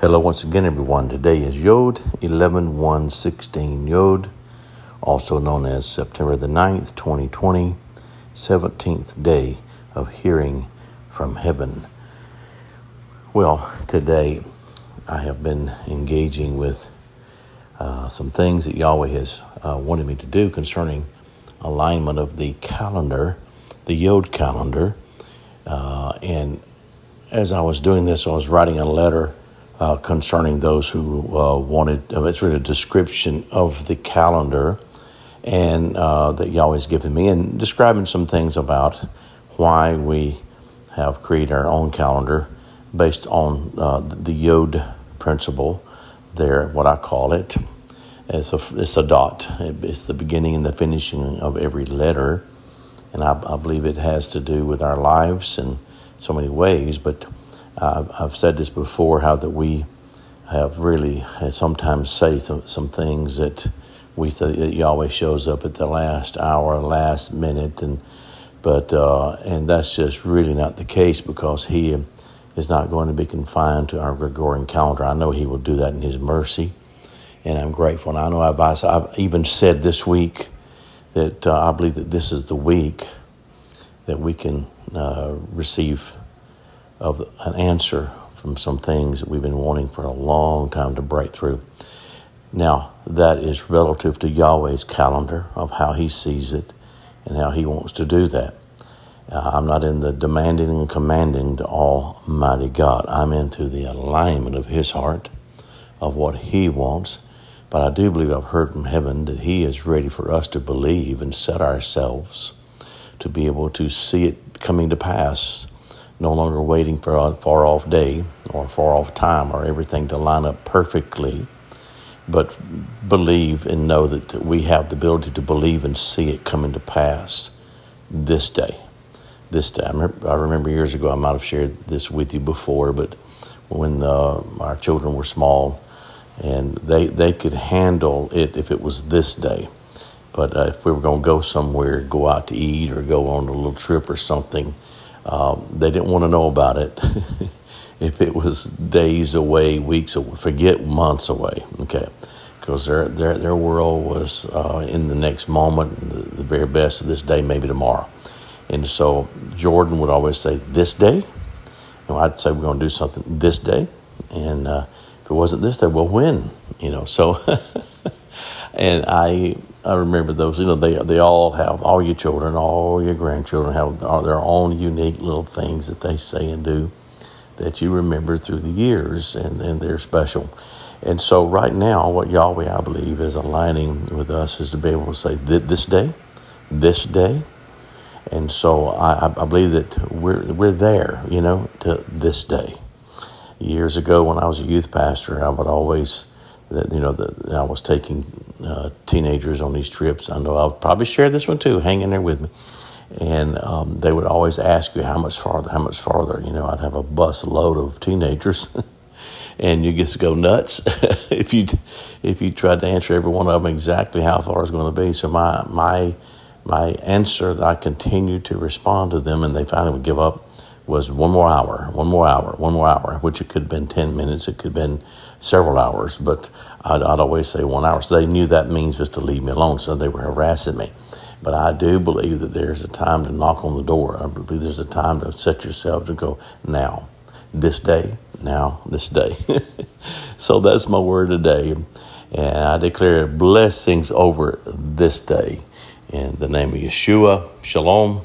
Hello once again, everyone. Today is Yod 11 1 16 Yod, also known as September the 9th, 2020, 17th day of hearing from heaven. Well, today I have been engaging with uh, some things that Yahweh has uh, wanted me to do concerning alignment of the calendar, the Yod calendar. Uh, and as I was doing this, I was writing a letter uh, concerning those who uh, wanted, uh, it's really a description of the calendar and uh, that Yahweh's given me, and describing some things about why we have created our own calendar based on uh, the Yod principle. There, what I call it, it's a, it's a dot. It's the beginning and the finishing of every letter, and I, I believe it has to do with our lives in so many ways, but uh, I've said this before how that we have really sometimes say some, some things that we th- that Yahweh shows up at the last hour, last minute, and but uh, and that's just really not the case because He is not going to be confined to our Gregorian calendar. I know He will do that in His mercy, and I'm grateful. And I know I've, I've even said this week that uh, I believe that this is the week that we can uh, receive of an answer from some things that we've been wanting for a long time to break through. Now, that is relative to Yahweh's calendar of how He sees it and how He wants to do that. Uh, I'm not in the demanding and commanding to Almighty God. I'm into the alignment of His heart, of what He wants. But I do believe I've heard from heaven that He is ready for us to believe and set ourselves to be able to see it coming to pass no longer waiting for a far off day or far off time or everything to line up perfectly, but believe and know that we have the ability to believe and see it coming to pass this day. This day. I remember, years ago, I might have shared this with you before, but when uh, our children were small, and they, they could handle it if it was this day. But uh, if we were going to go somewhere, go out to eat, or go on a little trip or something, um, they didn't want to know about it if it was days away, weeks away, forget months away. Okay, because their their their world was uh, in the next moment, the, the, very best of this day, maybe tomorrow. And so Jordan would always say, "This day," and I'd say, "We're going to do something this day," and uh, if it wasn't this day, well, when? You know, so. and I I remember those. You know, they they all have all your children, all your grandchildren have their own unique little things that they say and do that you remember through the years, and, and they're special. And so, right now, what Yahweh I believe is aligning with us is to be able to say this day, this day, and so I, I believe that we're we're there, you know, to this day. Years ago, when I was a youth pastor, I would always that you know that I was taking uh, teenagers on these trips. I know I'll probably share this one too. Hang in there with me. And um, they would always ask you how much farther, how much farther. You know, I'd have a bus load of teenagers, and you just go nuts if you if you tried to answer every one of them exactly how far it's going to be. So my my my answer that I continued to respond to them, and they finally would give up was one more hour, one more hour, one more hour, which it could have been 10 minutes, it could have been several hours, but I'd, I'd, always say one hour. So they knew that means just to leave me alone, so they were harassing me. But I do believe that there's a time to knock on the door. I believe there's a time to set yourself to go now, this day, now, this day. so that's my word today. And I declare blessings over this day. In the name of Yeshua, shalom